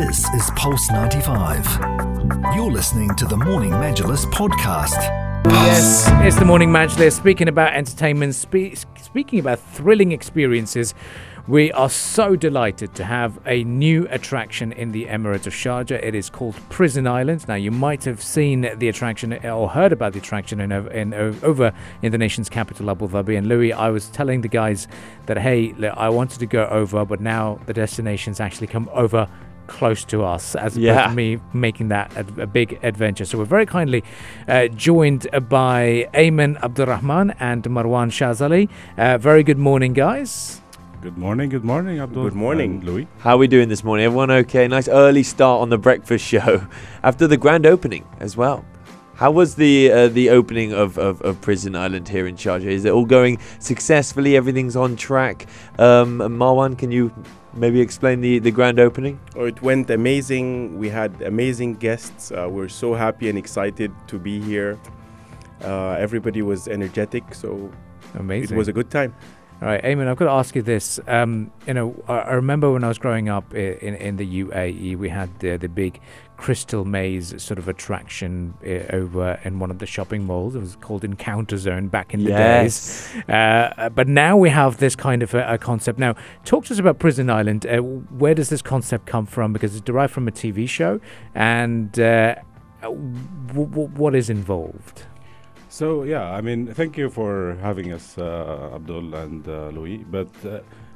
This is Pulse 95. You're listening to the Morning Majlis podcast. Yes, it's the morning Majlis. Speaking about entertainment, spe- speaking about thrilling experiences, we are so delighted to have a new attraction in the Emirates of Sharjah. It is called Prison Island. Now, you might have seen the attraction or heard about the attraction in, in, over in the nation's capital, Abu Dhabi. And Louis, I was telling the guys that, hey, I wanted to go over, but now the destination's actually come over close to us as opposed Yeah. to me making that a, a big adventure. So we're very kindly uh, joined by Ayman Abdurrahman and Marwan Shazali. Uh, very good morning, guys. Good morning, good morning, Abdul. Good morning. and Louis. How are we doing this morning? Everyone okay? Nice early start on the breakfast show after the grand opening as well. How was the uh, the opening of, of, of Prison Island here in Sharjah? Is it all going successfully? Everything's on track. Um, Marwan, can you maybe explain the, the grand opening? Oh, it went amazing. We had amazing guests. Uh, we're so happy and excited to be here. Uh, everybody was energetic, so Amazing. it was a good time. All right, Ayman, I've got to ask you this. Um, you know, I, I remember when I was growing up i- in, in the UAE, we had the, the big crystal maze sort of attraction uh, over in one of the shopping malls. It was called Encounter Zone back in the days. Uh, but now we have this kind of a, a concept. Now, talk to us about Prison Island. Uh, where does this concept come from? Because it's derived from a TV show, and uh, w- w- what is involved? So yeah, I mean, thank you for having us, uh, Abdul and uh, Louis. But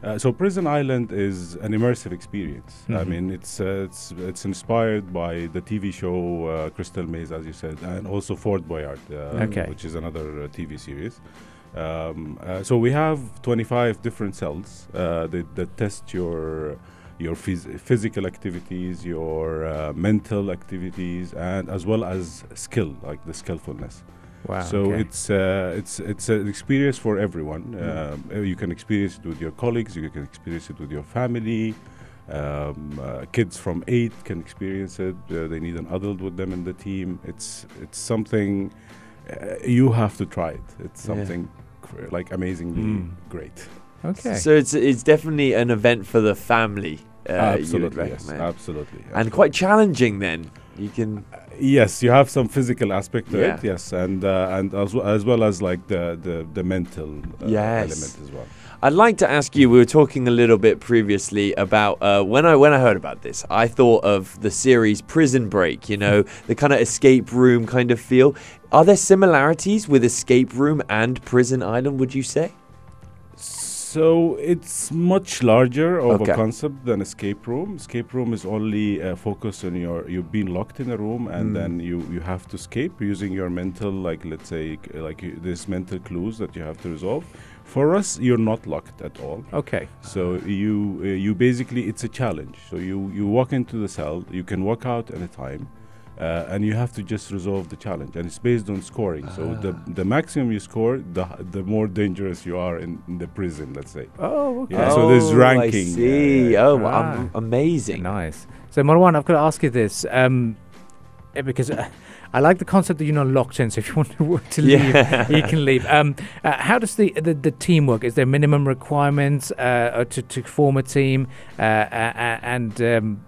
uh, so Prison Island is an immersive experience. I Mhm. mean, it's uh, it's it's inspired by the TV show uh, Crystal Maze, as you said, and also Fort Boyard, uh, Okay. which is another uh, TV series. Um, uh, so we have 25 different cells uh, that, that test your your phys- physical activities, your uh, mental activities, and as well as skill, like the skillfulness. Wow. So okay. it's uh, it's it's an experience for everyone. Um, uh, you can experience it with your colleagues. You can experience it with your family. Um, uh, kids from eight can experience it. Uh, they need an adult with them in the team. It's it's something uh, you have to try it. It's Yeah. something cr- like amazingly Mm. great. okay. So it's it's definitely an event for the family. Uh, absolutely, yes, recommend. absolutely. and quite challenging. Then you can. Yes, you have some physical aspect to Yeah. it. Yes, and uh, and as well, as well as like the the, the mental uh, Yes. element as well. I'd like to ask you. We were talking a little bit previously about uh, when I when I heard about this. I thought of the series Prison Break. You know, the kind of escape room kind of feel. Are there similarities with Escape Room and Prison Island? Would you say? So it's much larger of Okay. a concept than escape room. Escape room is only uh, focused on your you being locked in a room and Mm. then you you have to escape using your mental like let's say like you, this mental clues that you have to resolve. For us, you're not locked at all. okay. So you uh, you basically it's a challenge. So you you walk into the cell, you can walk out anytime. Uh, and you have to just resolve the challenge, and it's based on scoring. So the Ah. the maximum you score, the the more dangerous you are in, in the prison. Let's say. Oh, okay. Yeah, so there's Oh, ranking. I see. yeah, yeah. Oh, Ah. am- amazing. Nice. So Marwan, I've got to ask you this, um, eh, because uh, I like the concept that you're not locked in. So if you want to, to leave, Yeah. you can leave. Um, uh, how does the, the the team work? Is there minimum requirements uh, uh, to to form a team? Uh, uh, and um,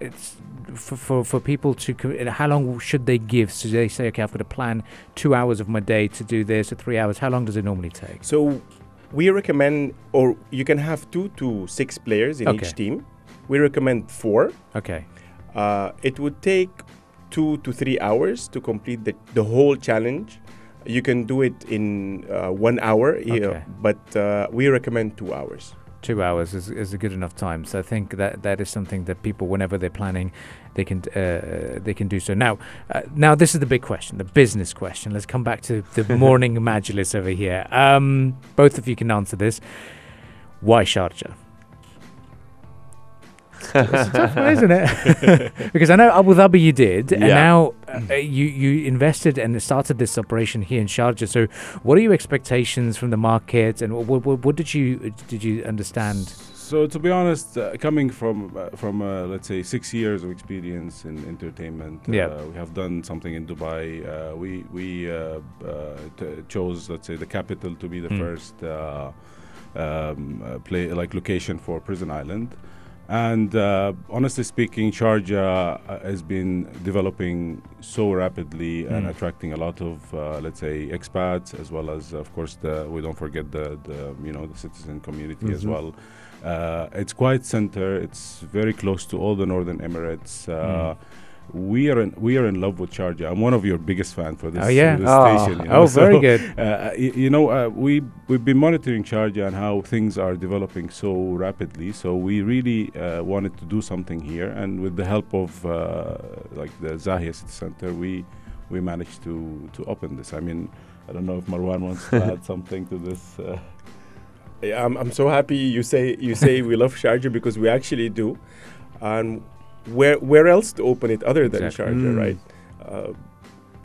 it's for, for for people to. How long should they give? So they say, okay, I've got to plan two hours of my day to do this, or three hours. How long does it normally take? So we recommend, or you can have two to six players in Okay. each team. We recommend four. Okay. Uh, it would take two to three hours to complete the, the whole challenge. You can do it in uh, one hour, yeah, Okay. but uh, we recommend two hours. Two hours is, is a good enough time. So I think that that is something that people, whenever they're planning, they can uh, they can do so. Now, uh, now this is the big question, the business question. Let's come back to the morning majlis over here. Um, both of you can answer this. Why Sharjah? it's a tough one, isn't it? because I know Abu Dhabi you did, and now uh, you you invested and started this operation here in Sharjah. So, what are your expectations from the market, and what, what, what did you did you understand? So to be honest, uh, coming from uh, from uh, let's say six years of experience in entertainment, Yeah. uh, we have done something in Dubai. Uh, we we uh, uh, t- chose let's say the capital to be the Mm. first uh, um, uh, play like location for Prison Island. And uh, honestly speaking, Sharjah uh, has been developing so rapidly and Mm. attracting a lot of, uh, let's say, expats as well as, of course, the, we don't forget the, the you know the citizen community as Mhm. well. Uh, it's quite center. It's very close to all the Northern Emirates. Uh, Mm. We are in we are in love with Sharjah. I'm one of your biggest fans for this, Oh, yeah? this Oh. station. you Oh, know, very so, good. uh, y- you know, uh, we we've been monitoring Sharjah and how things are developing so rapidly. So we really uh, wanted to do something here, and with the help of uh, like the Zahia City Center, we we managed to to open this. I mean, I don't know if Marwan wants to add something to this. Uh, Yeah, I'm, I'm so happy you say you say we love Sharjah because we actually do, and where where else to open it other than Exactly. Sharjah, Mm. right? Uh,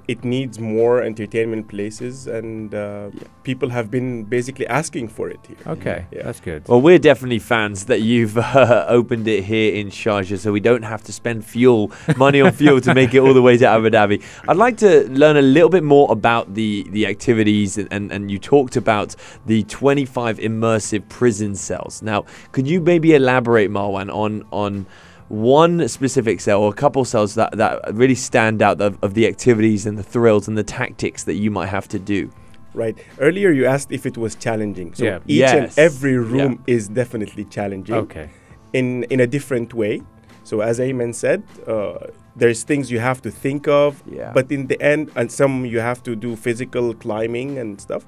it needs more entertainment places, and uh, Yeah. people have been basically asking for it here. Okay, Yeah. that's good. Well, we're definitely fans that you've uh, opened it here in Sharjah, so we don't have to spend fuel, money on fuel, to make it all the way to Abu Dhabi. I'd like to learn a little bit more about the the activities, and, and, and you talked about the 25 immersive prison cells. Now, could you maybe elaborate, Marwan, on on one specific cell or a couple cells that, that really stand out of, of the activities and the thrills and the tactics that you might have to do? Right. Earlier you asked if it was challenging. So Yeah. each Yes. and every Yeah. room is definitely challenging Okay. in in a different way. So as Ayman said, uh, there's things you have to think of, Yeah. but in the end, and some you have to do physical climbing and stuff.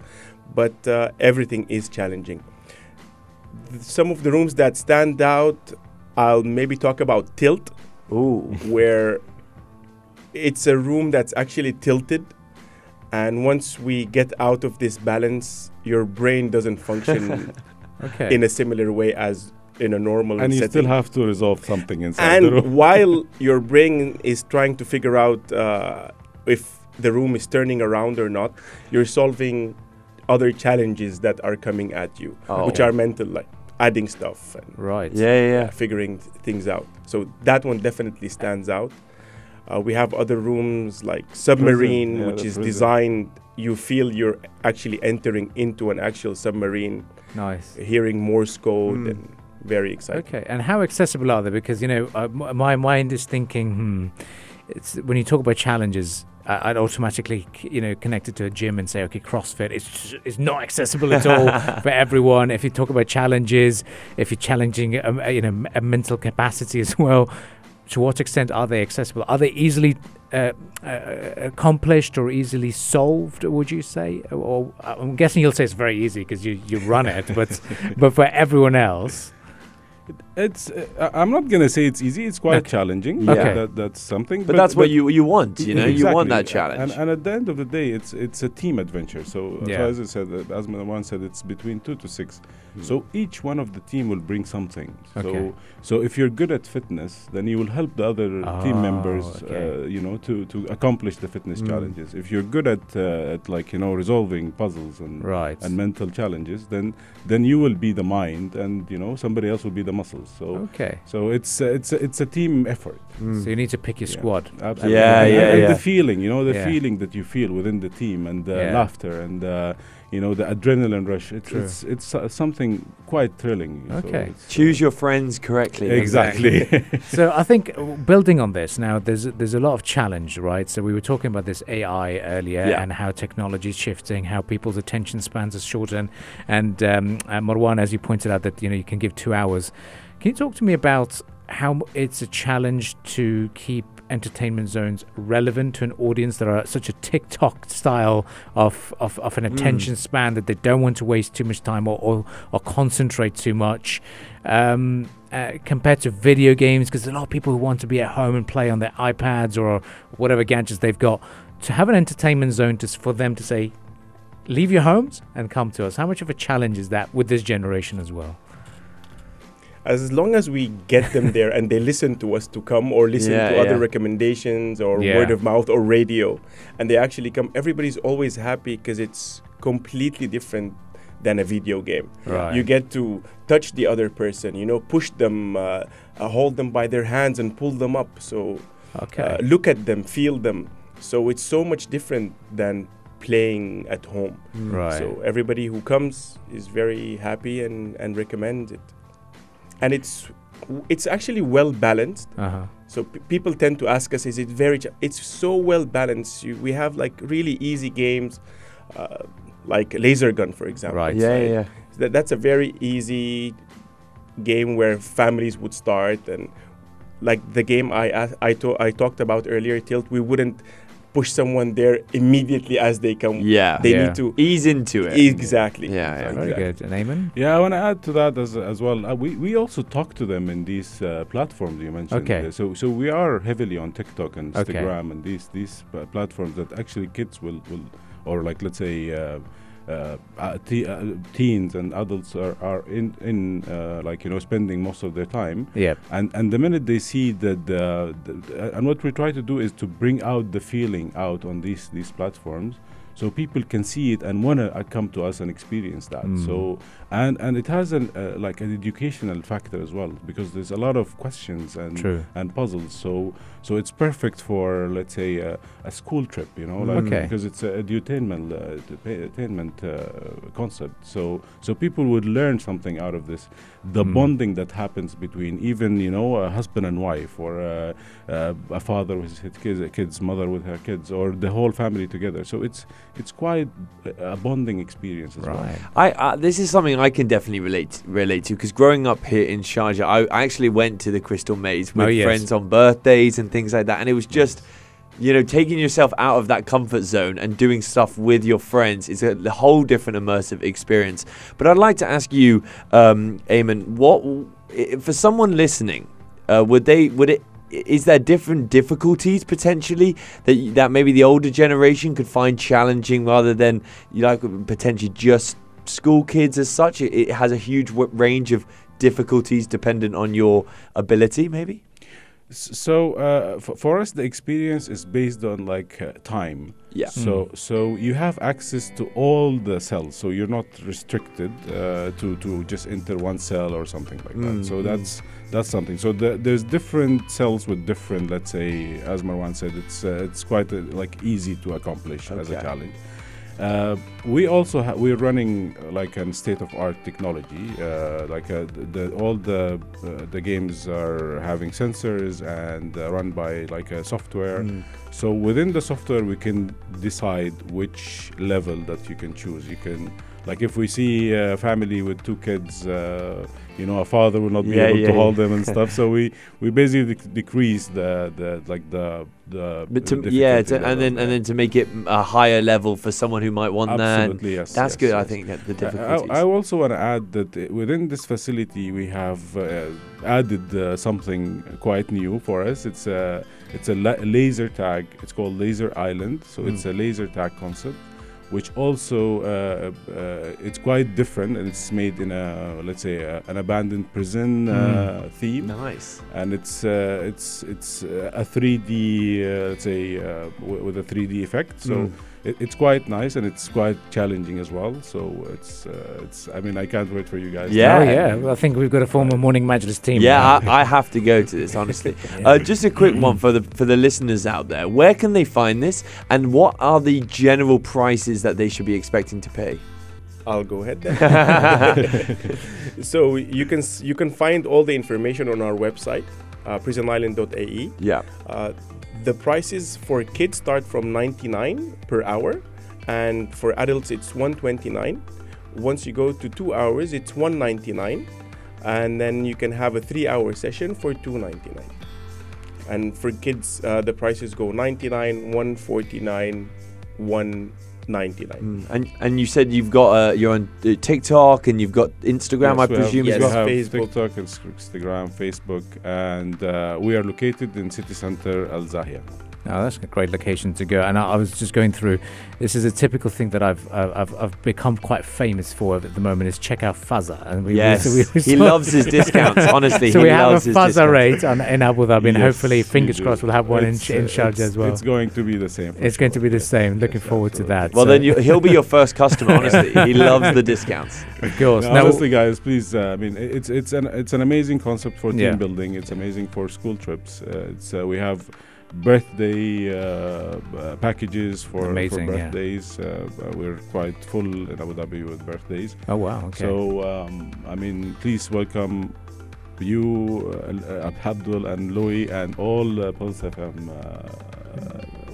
But uh, everything is challenging. Th- Some of the rooms that stand out, I'll maybe talk about tilt, Ooh. where it's a room that's actually tilted. And once we get out of this balance, your brain doesn't function Okay. in a similar way as in a normal and you still have to resolve something inside the and room. while your brain is trying to figure out uh, if the room is turning around or not, you're solving other challenges that are coming at you, Oh. which are mental, like adding stuff and right. Yeah, yeah, yeah. figuring th- things out. So that one definitely stands out. Uh, we have other rooms like submarine, yeah, which is prison. designed. You feel you're actually entering into an actual submarine, Nice. hearing Morse code, Mm. and very exciting. Okay, and how accessible are they? Because you know, uh, m- my mind is thinking, hmm, it's when you talk about challenges, I- I'd automatically, c- you know, connect it to a gym and say, okay, CrossFit is is not accessible at all for everyone. If you talk about challenges, if you're challenging, um, uh, you know, a mental capacity as well, to what extent are they accessible? Are they easily uh, uh, accomplished or easily solved? Would you say? Or, or I'm guessing you'll say it's very easy because you you run it, but but for everyone else. It's. Uh, I- I'm not gonna say it's easy. It's quite Okay. challenging. Yeah. Okay. That, that's something. But, that's what you you want, you know. You want that challenge. And, and at the end of the day, it's it's a team adventure. So, uh, Yeah. so as I said, uh, as one said, it's between two to six. Mm. So each one of the team will bring something. Okay. So so if you're good at fitness, then you will help the other Oh, team members, okay. uh, you know, to, to accomplish the fitness Mm. challenges. If you're good at uh, at like you know resolving puzzles and Right. and mental challenges, then then you will be the mind, and you know somebody else will be the muscles. So Okay. so it's uh, it's it's a team effort. So you need to pick your Yeah. squad. Absolutely. Yeah, And- yeah, and yeah. the feeling, you know, the Yeah. feeling that you feel within the team and the Yeah. laughter and uh, you know the adrenaline rush. It's True. it's it's uh, something quite thrilling. So Okay. uh, Choose your friends correctly. exactly. so I think uh, building on this now, there's there's a lot of challenge, right? So we were talking about this AI earlier Yeah. and how technology is shifting, how people's attention spans are shortened, and um, uh, Marwan, as you pointed out, that you know you can give two hours. Can you talk to me about how it's a challenge to keep entertainment zones relevant to an audience that are such a TikTok style of, of, of an Mm. attention span that they don't want to waste too much time or, or, or concentrate too much um, uh, compared to video games because there's a lot of people who want to be at home and play on their iPads or whatever gadgets they've got. To have an entertainment zone to, for them to say, leave your homes and come to us. How much of a challenge is that with this generation as well? As long as we get them there and they listen to us to come or listen Yeah, to other recommendations or Yeah. word of mouth or radio and they actually come everybody's always happy because it's completely different than a video game Right. you get to touch the other person you know push them uh, uh, hold them by their hands and pull them up so Okay. uh, look at them feel them so it's so much different than playing at home right. so everybody who comes is very happy and, and recommends it. And it's it's actually well balanced. Uh-huh. So p- people tend to ask us, is it very? Ch-? It's so well balanced. You, we have like really easy games, uh, like laser gun, for example. Right. Yeah, yeah, yeah. That, that's a very easy game where families would start and like the game I a- I, to- I talked about earlier, Tilt. We wouldn't push someone there immediately as they come. Yeah. They Yeah. need to Ease into it. exactly. Yeah, yeah. Very good. And Ayman? Yeah, I want to add to that as, as well. Uh, we, we also talk to them in these uh, platforms you mentioned. Okay. Uh, so so we are heavily on TikTok and Okay. Instagram and these these uh, platforms that actually kids will, will or like let's say uh, te- uh, teens and adults are, are in in uh, like you know spending most of their time. Yeah. And and the minute they see that the, the and what we try to do is to bring out the feeling out on these these platforms so people can see it and want to uh, come to us and experience that Mm. so and and it has an uh, like an educational factor as well because there's a lot of questions and True. and puzzles so so it's perfect for let's say a, a school trip you know like Okay. because it's a edutainment uh, edutainment uh, concept so so people would learn something out of this the Mm. bonding that happens between even you know a husband and wife or uh, uh, a father with his kids a kid's mother with her kids or the whole family together so it's it's quite a bonding experience as well Right. I uh, this is something I can definitely relate relate to because growing up here in Sharjah, I, I actually went to the Crystal Maze with Oh, yes. friends on birthdays and things like that, and it was just. You know, taking yourself out of that comfort zone and doing stuff with your friends is a whole different immersive experience. But I'd like to ask you, um, Ayman, what for someone listening, uh, would they would it is there different difficulties potentially that that maybe the older generation could find challenging rather than you like potentially just school kids as such? It, it has a huge range of difficulties dependent on your ability maybe so uh, f- for us the experience is based on like uh, time yeah So so you have access to all the cells. So you're not restricted uh, to to just enter one cell or something like Mm, that. So mm. that's that's something. So the, there's different cells with different. Let's say, as Marwan said, it's uh, it's quite uh like easy to accomplish as a challenge. Uh, we also ha- we're running uh, like a state of art technology. Uh, like uh, the, the all the uh, the games are having sensors and uh, run by like a software. Mm. So within the software, we can decide which level that you can choose. You can, like, if we see a family with two kids, uh, you know, a father will not be Yeah, able yeah, to hold them and stuff. So we we basically dec- decrease the the like the the. but to, yeah to, and then and then to make it a higher level for someone who might want that absolutely yes. that's yes, good i think that the difficulties I, I also want to add that uh, within this facility we have uh, added uh, something quite new for us. It's a it's a la- laser tag. It's called Laser Island. So it's Mm. a laser tag concept, which also uh, uh, it's quite different and it's made in a let's say a, an abandoned prison uh, theme nice and it's uh, it's it's uh, a 3D uh, let's say uh, w- with a 3D effect. So Mm. It, it's quite nice and it's quite challenging as well. So it's uh, it's I mean I can't wait for you guys. Yeah. Oh, yeah. Well, I think we've got a former Morning Majlis team. yeah I, I have to go to this honestly Uh, just a quick one for the for the listeners out there. Where can they find this, and what are the general prices that they should be expecting to pay? I'll go ahead so you can you can find all the information on our website, uh, prisonisland.ae. Yeah. Uh, the prices for kids start from 99 per hour, and for adults it's 129. Once you go to two hours, it's 199, and then you can have a three-hour session for 299. And for kids, uh, the prices go 99, 149, 199. Mm. And and you said you've got uh, you're on uh, TikTok and you've got Instagram, I Yes, we have- presume yes, as we have Facebook. TikTok, Ins- Instagram, Facebook, and uh, we are located in city center Al Zahia. Oh, that's a great location to go. And I, I was just going through. This is a typical thing that I've uh, I've, I've become quite famous for at the moment is check out Fazaa. And we, Yes, we, we he loves his discounts. Honestly, so he we have loves a his Fazaa discounts. rate on, in Abu Dhabi, and Yes, hopefully, fingers crossed, we'll have one in, It's, Sh- in uh, Sharjah as well. It's going to be the same. for It's going to be sure. the same. Looking Yes, forward to that. Well, So- then you, he'll be your first customer. Honestly, he loves the discounts. of course. No, Now- honestly, guys, please. Uh, I mean, it's it's an it's an amazing concept for team Yeah. building. It's amazing for school trips. Uh, it's uh, we have birthday uh, uh, packages for, Amazing, for birthdays. Uh, uh, we're quite full in Abu Dhabi with birthdays. oh wow. Okay. So um, I mean, please welcome you, uh, uh, Abdul and Louis, and all uh, Pulse FM.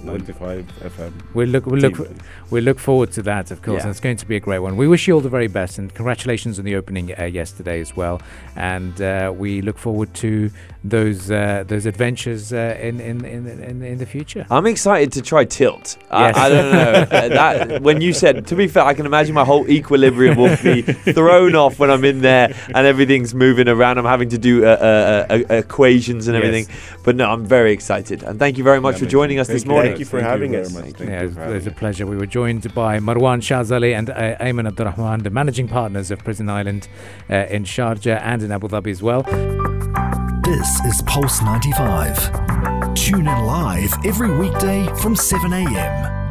Uh, 95 FM. We look, we look, team. we look forward to that, of course. Yeah. And it's going to be a great one. We wish you all the very best, and congratulations on the opening uh, yesterday as well. And uh, we look forward to those uh, those adventures uh, in, in in in in the future. I'm excited to try tilt. Yes. I, I don't know. Uh, that when you said, to be fair, I can imagine my whole equilibrium will be thrown off when I'm in there and everything's moving around. I'm having to do uh, uh, uh, equations and Yes. everything. But no, I'm very excited. And thank you very much for joining us Thank this you. morning. Thank you for having very us. much. Thank Thank yeah, you it's, for having it's a pleasure. We were joined by Marwan Shahzali and uh, Ayman Abdurrahman, the managing partners of Prison Island uh, in Sharjah and in Abu Dhabi as well. This is Pulse 95. Tune in live every weekday from 7 a.m.